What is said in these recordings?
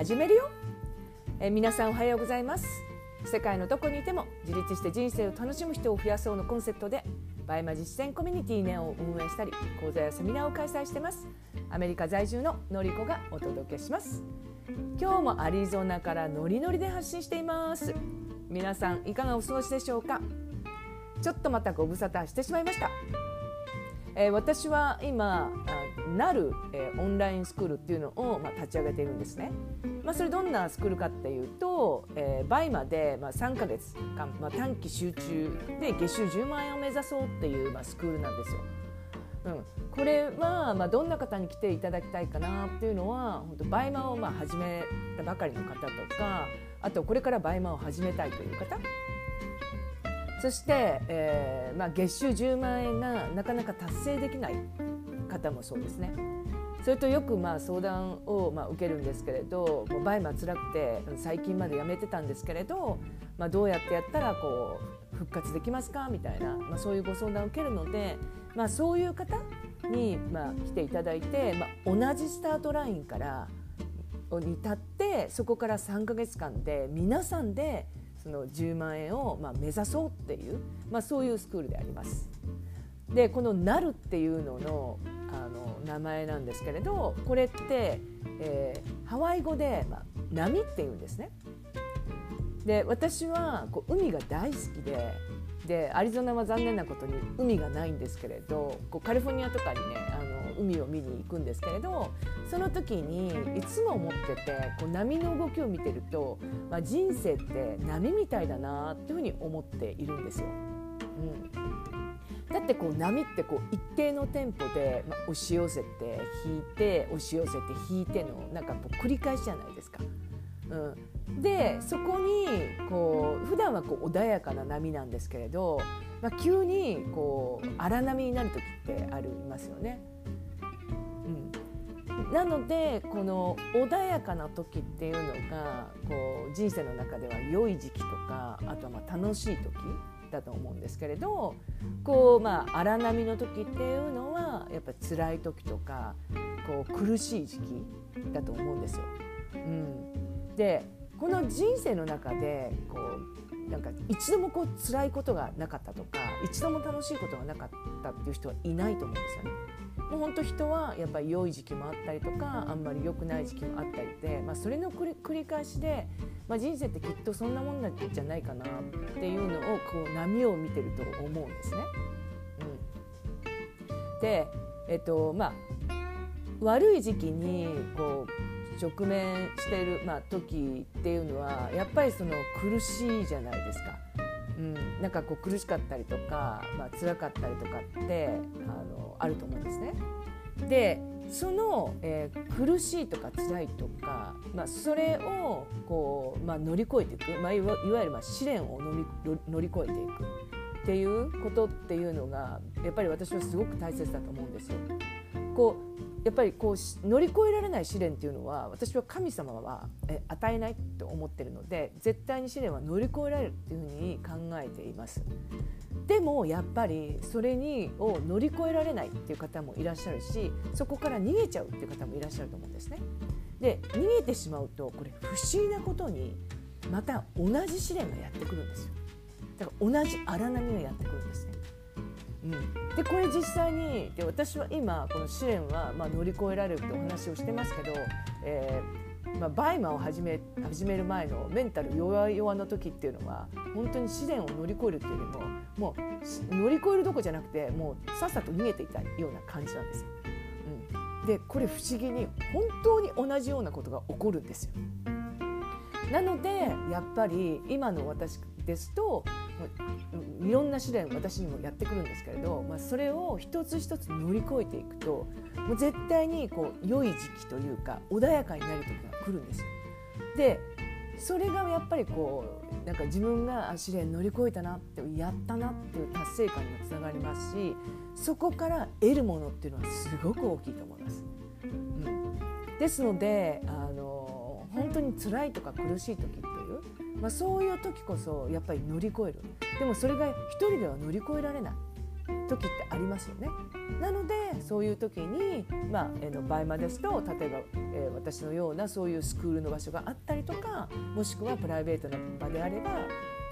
始めるよ。え皆さんおはようございます。世界のどこにいても自立して人生を楽しむ人を増やそうのコンセプトでバイマ実践コミュニティネオを運営したり講座やセミナーを開催してます。アメリカ在住ののりこがお届けします。今日もアリゾナからノリノリで発信しています。皆さんいかがお過ごしでしょうか？ちょっとまたご無沙汰してしまいました、えー、私は今なる、えー、オンラインスクールっていうのを、まあ、立ち上げているんですね。まあ、それどんなスクールかっていうと、えー、バイマで、まあ、3か月間、まあ、短期集中で月収10万円を目指そうっていう、まあ、スクールなんですよ。うん、これは、まあ、どんな方に来ていただきたいかなっていうのは本当バイマをまあ始めたばかりの方とかあとこれからバイマを始めたいという方そして、えーまあ、月収10万円がなかなか達成できない方もそうですね。それとよくまあ相談をまあ受けるんですけれどもうバイマ辛くて最近までやめてたんですけれど、まあ、どうやってやったらこう復活できますか？みたいな、まあ、そういうご相談を受けるので、まあ、そういう方にまあ来ていただいて、まあ、同じスタートラインからに立ってそこから3か月間で皆さんでその10万円をまあ目指そうっていう、まあ、そういうスクールであります。でこの「なる」っていうののあの名前なんですけれどこれって、えー、ハワイ語で、まあ、波っていうんですね。で私はこう海が大好きででアリゾナは残念なことに海がないんですけれどこうカリフォルニアとかにねあ海を見に行くんですけれどその時にいつも思っててこう波の動きを見てると、まあ、人生って波みたいだなっていうふうに思っているんですよ。うんだってこう波ってこう一定のテンポで、ま押し寄せて引いて押し寄せて引いてのなんかこう繰り返しじゃないですか。うん、でそこにこう普段はこう穏やかな波なんですけれど、まあ、急にこう荒波になる時ってありますよね。うん、なのでこの穏やかな時っていうのがこう人生の中では良い時期とかあとはまあ楽しい時だと思うんですけれどこうまあ荒波の時っていうのはやっぱ辛い時とかこう苦しい時期だと思うんですよ。うん、でこの人生の中でこうなんか一度もこう辛いことがなかったとか一度も楽しいことがなかったっていう人はいないと思うんですよね。もう本当人はやっぱり良い時期もあったりとかあんまり良くない時期もあったりで、まあ、それの繰り返しで、まあ、人生ってきっとそんなもんなんじゃないかなっていうのをこう波を見てると思うんですね。うん、で、えっとまあ、悪い時期にこう直面している、まあ、時っていうのはやっぱりその苦しいじゃないですか。うん、なんかこう苦しかったりとか、まあ辛かったりとかってあのあると思うんですね。でその、えー、苦しいとか辛いとか、まあ、それをこう、まあ、乗り越えていく、まあ、いわゆるまあ試練を乗り乗り越えていくっていうことっていうのがやっぱり私はすごく大切だと思うんですよ。こうやっぱりこう乗り越えられない試練っていうのは私は神様はえ与えないと思ってるので絶対に試練は乗り越えられるっていうふうに考えています。でもやっぱりそれにを乗り越えられないっていう方もいらっしゃるしそこから逃げちゃうっていう方もいらっしゃると思うんですね。で逃げてしまうとこれ不思議なことにまた同じ試練がやってくるんですよ。だから同じ荒波がやってくるんですね。うん、でこれ実際にで私は今この試練はまあ乗り越えられるってお話をしてますけど、えーまあ、バイマを始め始める前のメンタル弱々の時っていうのは本当に試練を乗り越えるっていうよりももう乗り越えるどこじゃなくてもうさっさと逃げていたような感じなんですよ。うん、でこれ不思議に本当に同じようなことが起こるんですよ。なのでやっぱり今の私ですといろんな試練私にもやってくるんですけれど、まあ、それを一つ一つ乗り越えていくともう絶対にこう良い時期というか穏やかになる時が来るんですよ。でそれがやっぱりこうなんか自分が試練乗り越えたなってやったなっていう達成感にもつながりますしそこから得るものっていうのはすごく大きいと思います。うん、ですのであの本当に辛いとか苦しい時ってまあ、そういう時こそやっぱり乗り越えるでもそれが一人では乗り越えられない時ってありますよね。なのでそういう時に、まあ、えの場合まですと例えば、えー、私のようなそういうスクールの場所があったりとかもしくはプライベートな場であれば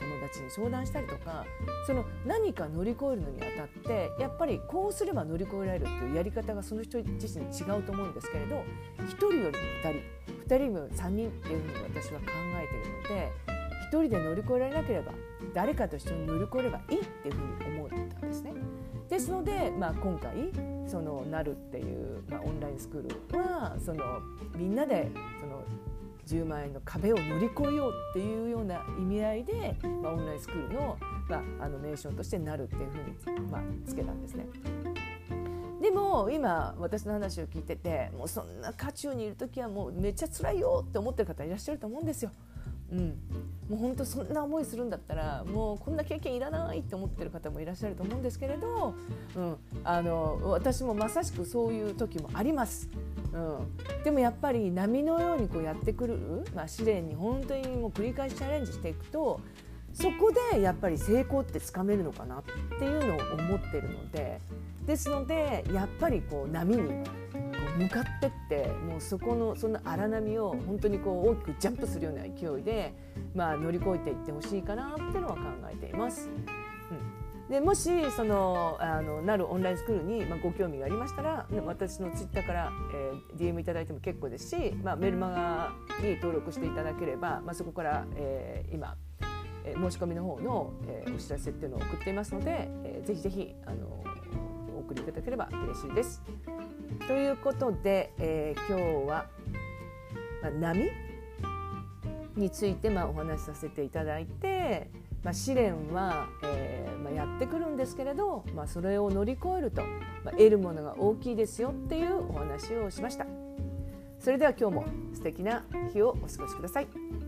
友達に相談したりとかその何か乗り越えるのにあたってやっぱりこうすれば乗り越えられるっていうやり方がその人自身違うと思うんですけれど1人よりも2人2人よりも3人っていうふうに私は考えているので1人で乗り越えられなければ誰かと一緒に乗り越えればいいっていうふうに思ったんですね。ですので、まあ、今回そのなるっていう、まあ、オンラインスクールはそのみんなでその10万円の壁を乗り越えようっていうような意味合いで、まあ、オンラインスクールの,、まあ、あの名称としてなるっていうふうに、まあ、つけたんですね。でも今私の話を聞いててもうそんな渦中にいる時はもうめっちゃ辛いよって思ってる方いらっしゃると思うんですよ。うん、もう本当そんな思いするんだったらもうこんな経験いらないって思ってる方もいらっしゃると思うんですけれど、うん、あの私もまさしくそういう時もあります。うん、でもやっぱり波のようにこうやってくる、まあ、試練に本当にもう繰り返しチャレンジしていくとそこでやっぱり成功ってつかめるのかなっていうのを思ってるのでですのでやっぱりこう波に向かってってもうそこのその荒波を本当にこう大きくジャンプするような勢いで、まあ、乗り越えていってほしいかなっていうのは考えています。うん、でもしそのあのなるオンラインスクールに、まあ、ご興味がありましたら私のツイッターから、えー、DM いただいても結構ですし、まあ、メルマガに登録していただければ、まあ、そこから、えー、今え申し込みの方の、えー、お知らせっていうのを送っていますので、えー、ぜひぜひあの送りいただければ嬉しいです。ということで、えー、今日は、まあ、波についてまあお話しさせていただいて、まあ、試練は、えーまあ、やってくるんですけれど、まあ、それを乗り越えると、まあ、得るものが大きいですよっていうお話をしました。それでは今日も素敵な日をお過ごしください。